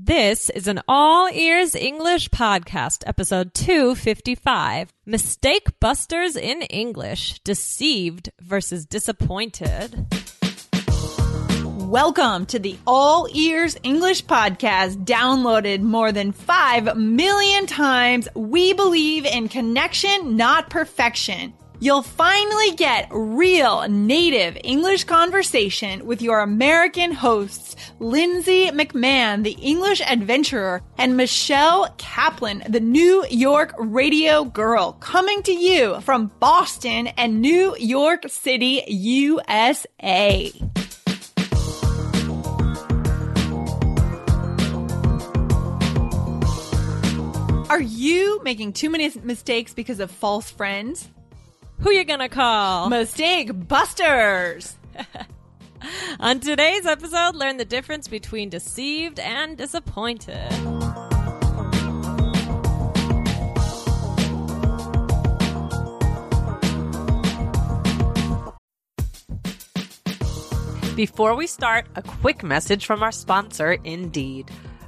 This is an all ears English podcast, episode 255 Mistake Busters in English Deceived versus Disappointed. Welcome to the All Ears English Podcast, downloaded more than 5 million times. We believe in connection, not perfection. You'll finally get real native English conversation with your American hosts, Lindsay McMahon, the English adventurer, and Michelle Kaplan, the New York radio girl, coming to you from Boston and New York City, USA. Are you making too many mistakes because of false friends? Who you gonna call? Mistake busters. On today's episode, learn the difference between deceived and disappointed. Before we start, a quick message from our sponsor, Indeed.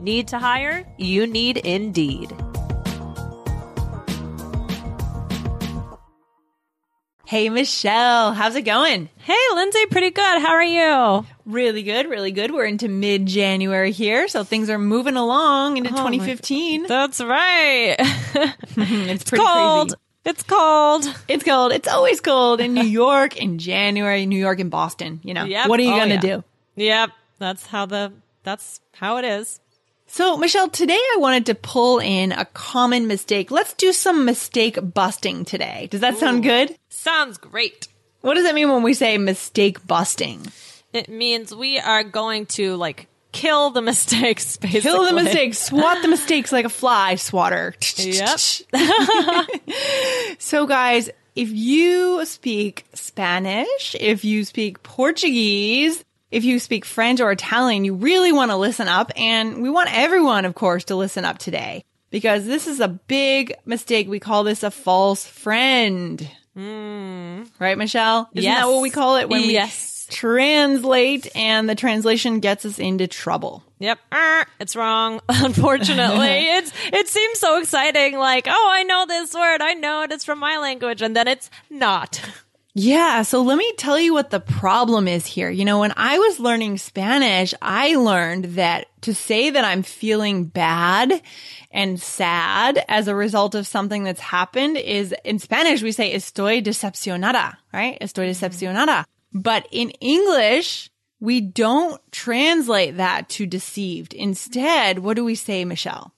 Need to hire? You need Indeed. Hey, Michelle, how's it going? Hey, Lindsay, pretty good. How are you? Really good, really good. We're into mid January here, so things are moving along into 2015. That's right. it's pretty cold. crazy. It's cold. It's cold. It's always cold in New York in January, New York and Boston. You know, Yep. what are you Oh, going to yeah. do? Yep. That's how the, that's how it is. So, Michelle, today I wanted to pull in a common mistake. Let's do some mistake busting today. Does that sound good? Sounds great. What does that mean when we say mistake busting? It means we are going to like kill the mistakes, basically. Kill the mistakes, swat the mistakes like a fly swatter. Yep. So, guys, if you speak Spanish, if you speak Portuguese, if you speak French or Italian, you really want to listen up. And we want everyone, of course, to listen up today because this is a big mistake. We call this a false friend. Hmm. Right, Michelle? Isn't Yes. that what we call it when we Yes. translate and the translation gets us into trouble? Yep. It's wrong. Unfortunately, it's it seems so exciting. Like, oh, I know this word. I know it. It's from my language, and then it's not. Yeah, so let me tell you what the problem is here. You know, when I was learning Spanish, I learned that to say that I'm feeling bad and sad as a result of something that's happened is in Spanish we say estoy decepcionada, right? Estoy mm-hmm. decepcionada. But in English, we don't translate that to deceived. Instead, what do we say, Michelle?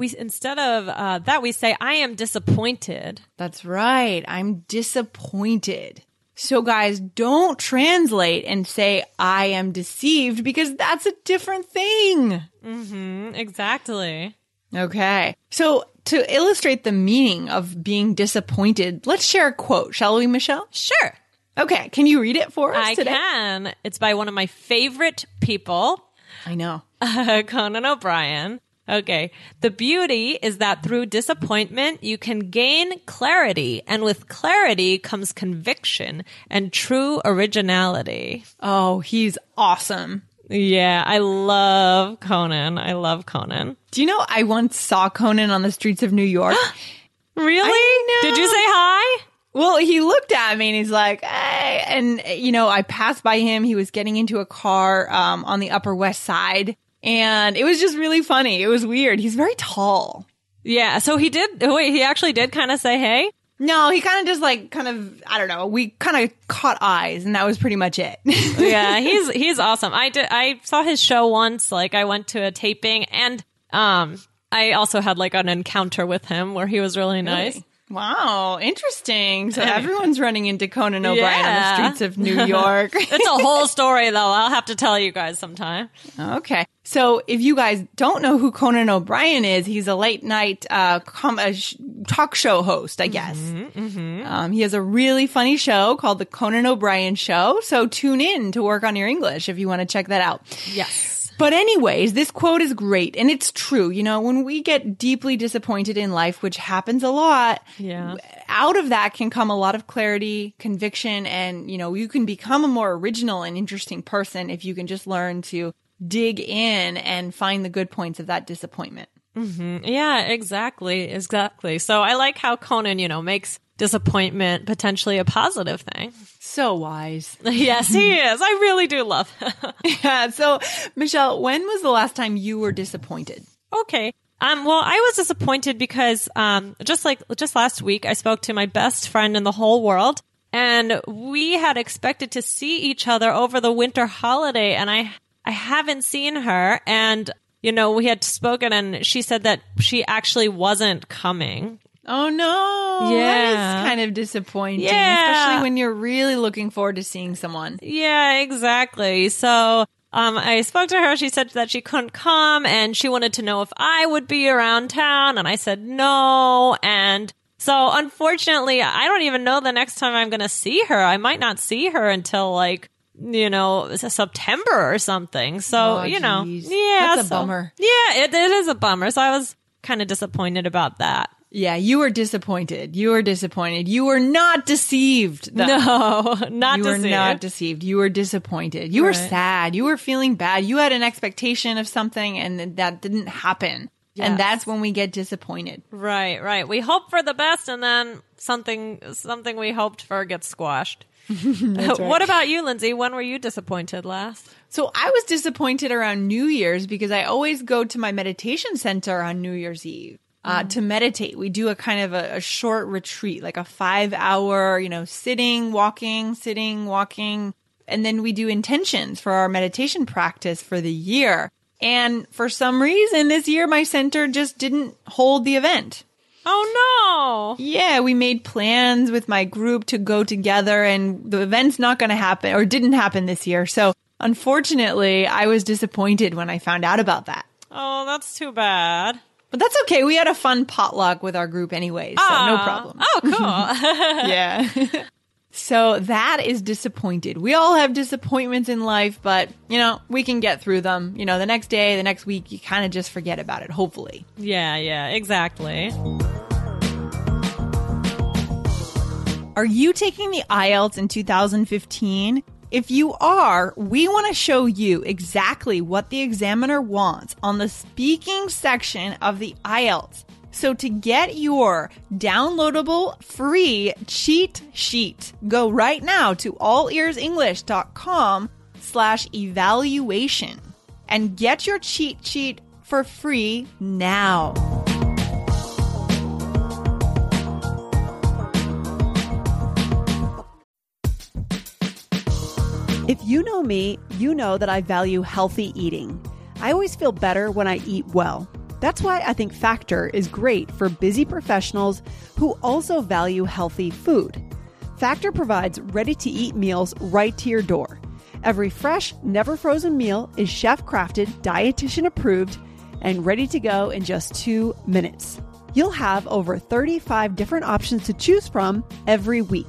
We instead of uh, that, we say, "I am disappointed." That's right. I'm disappointed. So guys, don't translate and say I am deceived because that's a different thing. Mm, exactly. Okay. So to illustrate the meaning of being disappointed, let's share a quote, shall we, Michelle? Sure, Okay. Can you read it for us I today? can. It's by one of my favorite people, I know. Conan O'Brien. Okay. The beauty is that through disappointment, you can gain clarity, and with clarity comes conviction and true originality. Oh, he's awesome. Yeah, I love Conan. I love Conan. Do you know I once saw Conan on the streets of New York? Really? Did you say hi? Well, he looked at me and he's like, hey. And, you know, I passed by him. He was getting into a car um, on the Upper West Side. And it was just really funny. It was weird. He's very tall. Yeah, so he did. Wait, he actually did kind of say hey. No, he kind of just like kind of I don't know. We kind of caught eyes, and that was pretty much it. yeah, he's he's awesome. I did I saw his show once. Like I went to a taping, and um, I also had like an encounter with him where he was really nice. Really? Wow, interesting. So everyone's running into Conan O'Brien Yeah. on the streets of New York. It's a whole story though. I'll have to tell you guys sometime. okay. So if you guys don't know who Conan O'Brien is, he's a late night uh, com- a sh- talk show host, I guess. Um, he has a really funny show called The Conan O'Brien Show. So tune in to work on your English if you want to check that out. Yes. But anyways, this quote is great and it's true. You know, when we get deeply disappointed in life, which happens a lot, Yeah. out of that can come a lot of clarity, conviction, and you know, you can become a more original and interesting person if you can just learn to dig in and find the good points of that disappointment. Mm-hmm. Yeah, exactly. Exactly. So I like how Conan, you know, makes disappointment potentially a positive thing. So wise. yes, he is. I really do love him. yeah. So, Michelle, when was the last time you were disappointed? Okay. Um, well, I was disappointed because, um, just like, just last week, I spoke to my best friend in the whole world and we had expected to see each other over the winter holiday and I, I haven't seen her and, you know, we had spoken and she said that she actually wasn't coming. Oh no. Yeah. is kind of disappointing. Yeah. Especially when you're really looking forward to seeing someone. Yeah, exactly. So, um, I spoke to her. She said that she couldn't come and she wanted to know if I would be around town. And I said no. And so unfortunately, I don't even know the next time I'm going to see her. I might not see her until like, you know, September or something. So, Oh, you know, geez. yeah. That's a bummer. Yeah, it, it is a bummer. So I was kind of disappointed about that. Yeah, you were disappointed. You were disappointed. You were not deceived. though. No, not you to were not deceived. You were disappointed. You were sad. You were feeling bad. You had an expectation of something and that didn't happen. Yes. And that's when we get disappointed. Right, right. We hope for the best, and then something something we hoped for gets squashed. What about you, Lindsay? When were you disappointed last? So I was disappointed around New Year's because I always go to my meditation center on New Year's Eve. Uh, to meditate, we do a kind of a, a short retreat, like a five hour, you know, sitting, walking, sitting, walking. And then we do intentions for our meditation practice for the year. And for some reason this year, my center just didn't hold the event. Oh no. Yeah, we made plans with my group to go together and the event's not going to happen or didn't happen this year. So unfortunately, I was disappointed when I found out about that. Oh, that's too bad. But that's okay. We had a fun potluck with our group anyways, so no Ah. problem. Oh, cool. Yeah. so that is disappointed. We all have disappointments in life, but you know, we can get through them. You know, the next day, the next week, you kind of just forget about it, hopefully. yeah, yeah, exactly. Are you taking the IELTS in 2015? If you are, we want to show you exactly what the examiner wants on the speaking section of the IELTS. So to get your downloadable free cheat sheet, go right now to allearsenglish.com slash evaluation and get your cheat sheet for free now. You know me, you know that I value healthy eating. I always feel better when I eat well. That's why I think Factor is great for busy professionals who also value healthy food. Factor provides ready to eat meals right to your door. Every fresh, never frozen meal is chef crafted, dietitian approved, and ready to go in just two minutes. You'll have over 35 different options to choose from every week,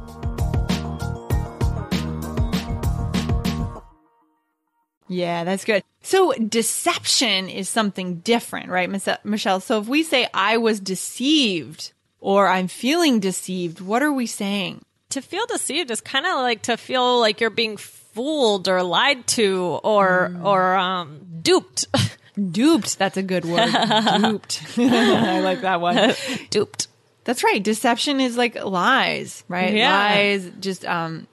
Yeah, that's good. So deception is something different, right, Michelle? So if we say I was deceived or I'm feeling deceived, what are we saying? To feel deceived is kind of like to feel like you're being fooled or lied to or or um duped. Duped. That's a good word. Duped. I like that one. duped. That's right. Deception is like lies, right? Yeah. Lies, just um,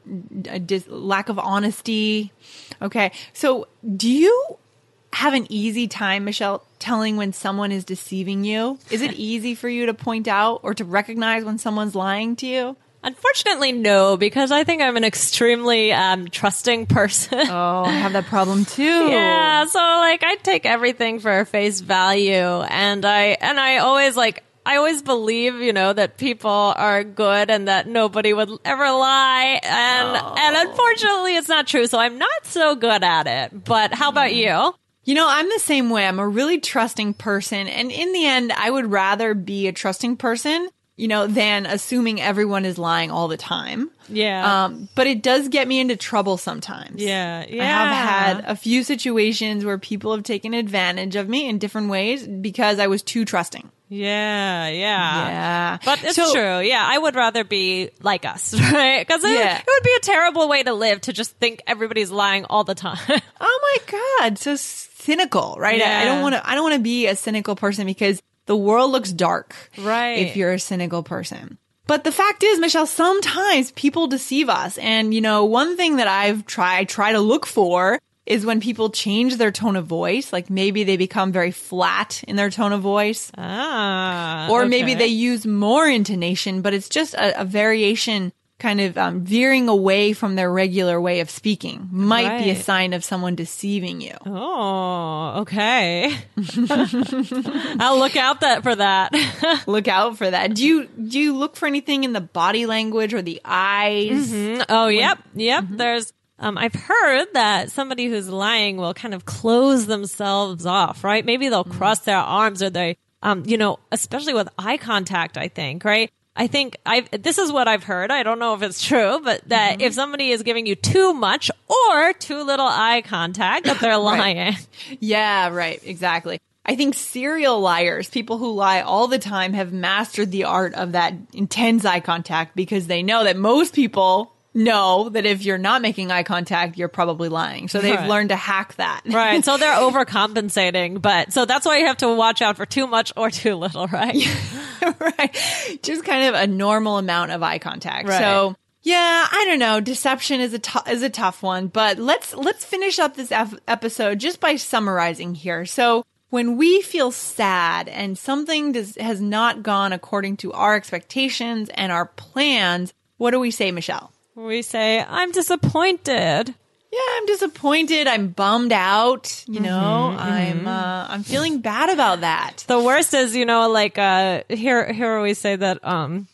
a dis- lack of honesty. Okay. So, do you have an easy time, Michelle, telling when someone is deceiving you? Is it easy for you to point out or to recognize when someone's lying to you? Unfortunately, no, because I think I'm an extremely um, trusting person. Oh, I have that problem too. Yeah, so like I take everything for face value and I and I always like I always believe, you know, that people are good and that nobody would ever lie and and unfortunately it's not true, so I'm not so good at it. But how about you? You know, I'm the same way. I'm a really trusting person. And in the end, I would rather be a trusting person, you know, than assuming everyone is lying all the time. Yeah. Um, but it does get me into trouble sometimes. Yeah, I have had a few situations where people have taken advantage of me in different ways because I was too trusting. Yeah, yeah. Yeah. But it's So- true. Yeah, I would rather be like us, right? Because it, Yeah. it would be a terrible way to live to just think everybody's lying all the time. Oh my God. So cynical, right? I- I don't want to, I don't want to be a cynical person because the world looks dark. Right. If you're a cynical person. But the fact is, Michelle, sometimes people deceive us. And, you know, one thing that I've tried, try to look for is when people change their tone of voice. Like maybe they become very flat in their tone of voice. ah. or maybe they use more intonation, but it's just a, a variation kind of um, veering away from their regular way of speaking might be a sign of someone deceiving you. Oh, okay. I'll look out that for that. Look out for that. Do you do you look for anything in the body language or the eyes? oh, yep, yep. There's. Um, I've heard that somebody who's lying will kind of close themselves off, right? Maybe they'll cross their arms or they, um, you know, especially with eye contact, I think, right? I think I this is what I've heard. I don't know if it's true, but that if somebody is giving you too much or too little eye contact, that they're lying. Yeah, right. Exactly. I think serial liars, people who lie all the time, have mastered the art of that intense eye contact because they know that most people know that if you're not making eye contact, you're probably lying. So they've Right. learned to hack that. Right. So they're overcompensating, but so that's why you have to watch out for too much or too little, right? right. Just kind of a normal amount of eye contact. Right. So yeah, I don't know. Deception is a is a tough one, but let's let's finish up this ep- episode just by summarizing here. So when we feel sad and something does, has not gone according to our expectations and our plans, what do we say, Michelle? We say, I'm disappointed. Yeah, I'm disappointed. I'm bummed out. You know, I'm uh, I'm feeling bad about that. The worst is, you know, like, uh, here, here we say that, um,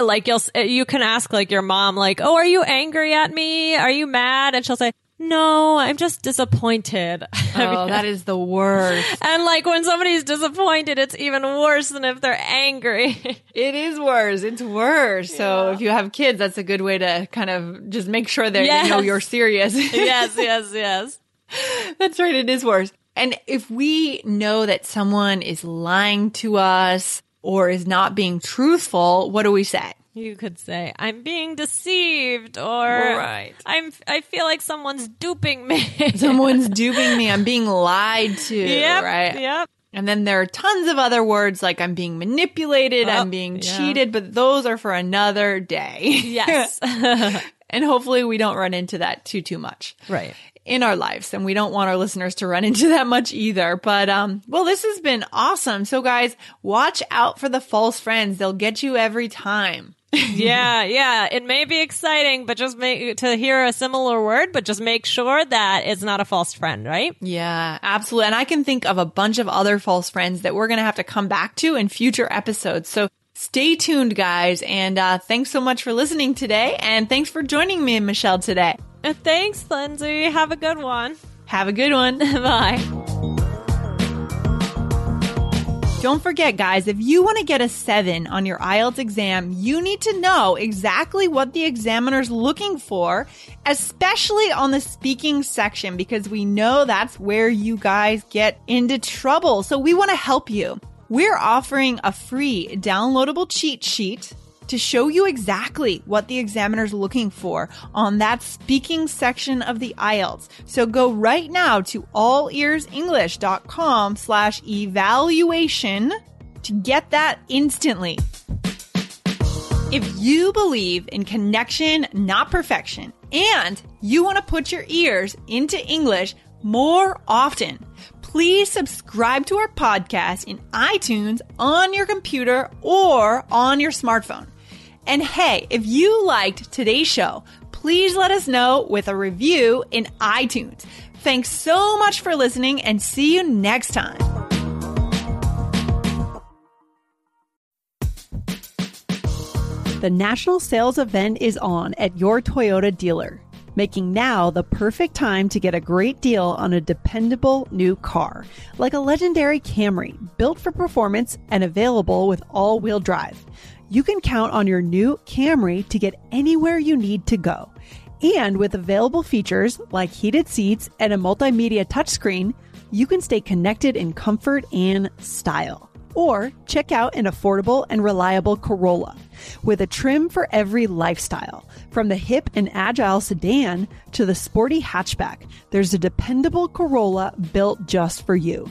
like you'll, you can ask like your mom, like, oh, are you angry at me? Are you mad? And she'll say, no, I'm just disappointed. Oh, that is the worst. and like when somebody's disappointed, it's even worse than if they're angry. It is worse. It's worse. So if you have kids, that's a good way to kind of just make sure that you know you're serious. yes, yes, yes. that's right. It is worse. And if we know that someone is lying to us or is not being truthful, what do we say? You could say, I'm being deceived or Right. I'm, I feel like someone's duping me. Someone's duping me. I'm being lied to. Yep. Right. Yep. And then there are tons of other words like I'm being manipulated, Oh, I'm being yeah. cheated, but those are for another day. Yes. and hopefully we don't run into that too, too much. right. in our lives and we don't want our listeners to run into that much either but um well this has been awesome so guys watch out for the false friends they'll get you every time yeah, yeah. It may be exciting, but just make to hear a similar word, but just make sure that it's not a false friend, right? yeah absolutely and i can think of a bunch of other false friends that we're gonna have to come back to in future episodes so Stay tuned, guys. And uh, thanks so much for listening today. And thanks for joining me and Michelle today. Uh, thanks, Lindsay. Have a good one. Have a good one. Bye. Don't forget, guys, if you want to get a seven on your IELTS exam, you need to know exactly what the examiner's looking for, especially on the speaking section, because we know that's where you guys get into trouble. So we want to help you. We're offering a free downloadable cheat sheet to show you exactly what the examiner's looking for on that speaking section of the IELTS. So go right now to allearsenglish.com slash evaluation to get that instantly. If you believe in connection, not perfection, and you want to put your ears into English more often, please subscribe to our podcast in iTunes on your computer or on your smartphone. And hey, if you liked today's show, please let us know with a review in iTunes. Thanks so much for listening and see you next time. The national sales event is on at your Toyota dealer, making now the perfect time to get a great deal on a dependable new car, like a legendary Camry, built for performance and available with all wheel drive. You can count on your new Camry to get anywhere you need to go. And with available features like heated seats and a multimedia touchscreen, you can stay connected in comfort and style. Or check out an affordable and reliable Corolla with a trim for every lifestyle. From the hip and agile sedan to the sporty hatchback, there's a dependable Corolla built just for you.